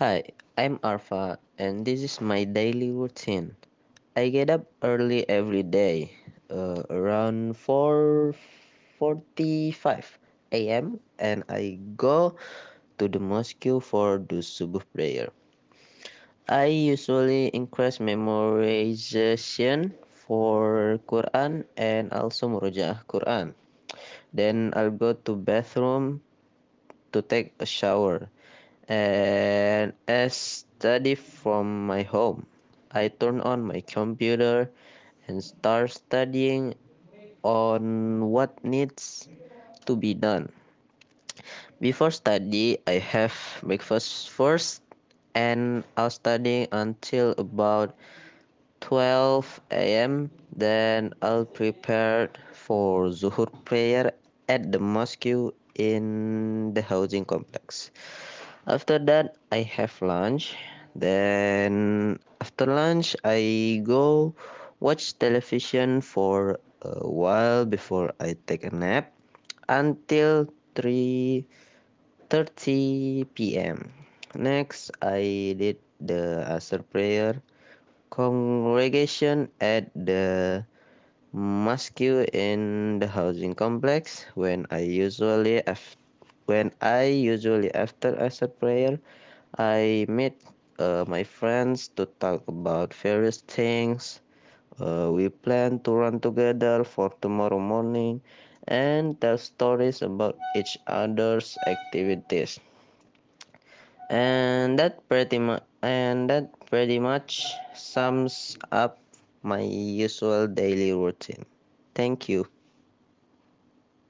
Hi, I'm Arfa, and this is my daily routine. I get up early every day, uh, around 4:45 a.m., and I go to the mosque for the subuh prayer. I usually increase memorization for Quran and also murojaah Quran. Then I'll go to bathroom to take a shower and as study from my home. I turn on my computer and start studying on what needs to be done. Before study, I have breakfast first and I'll study until about 12 a.m. Then I'll prepare for Zuhur prayer at the mosque in the housing complex. After that, I have lunch. Then, after lunch, I go watch television for a while before I take a nap until 3:30 p.m. Next, I did the Asr prayer congregation at the mosque in the housing complex when I usually af- when I usually after Asr prayer I meet uh, my friends to talk about various things. Uh, we plan to run together for tomorrow morning and tell stories about each other's activities. And that pretty much and that pretty much sums up my usual daily routine. Thank you.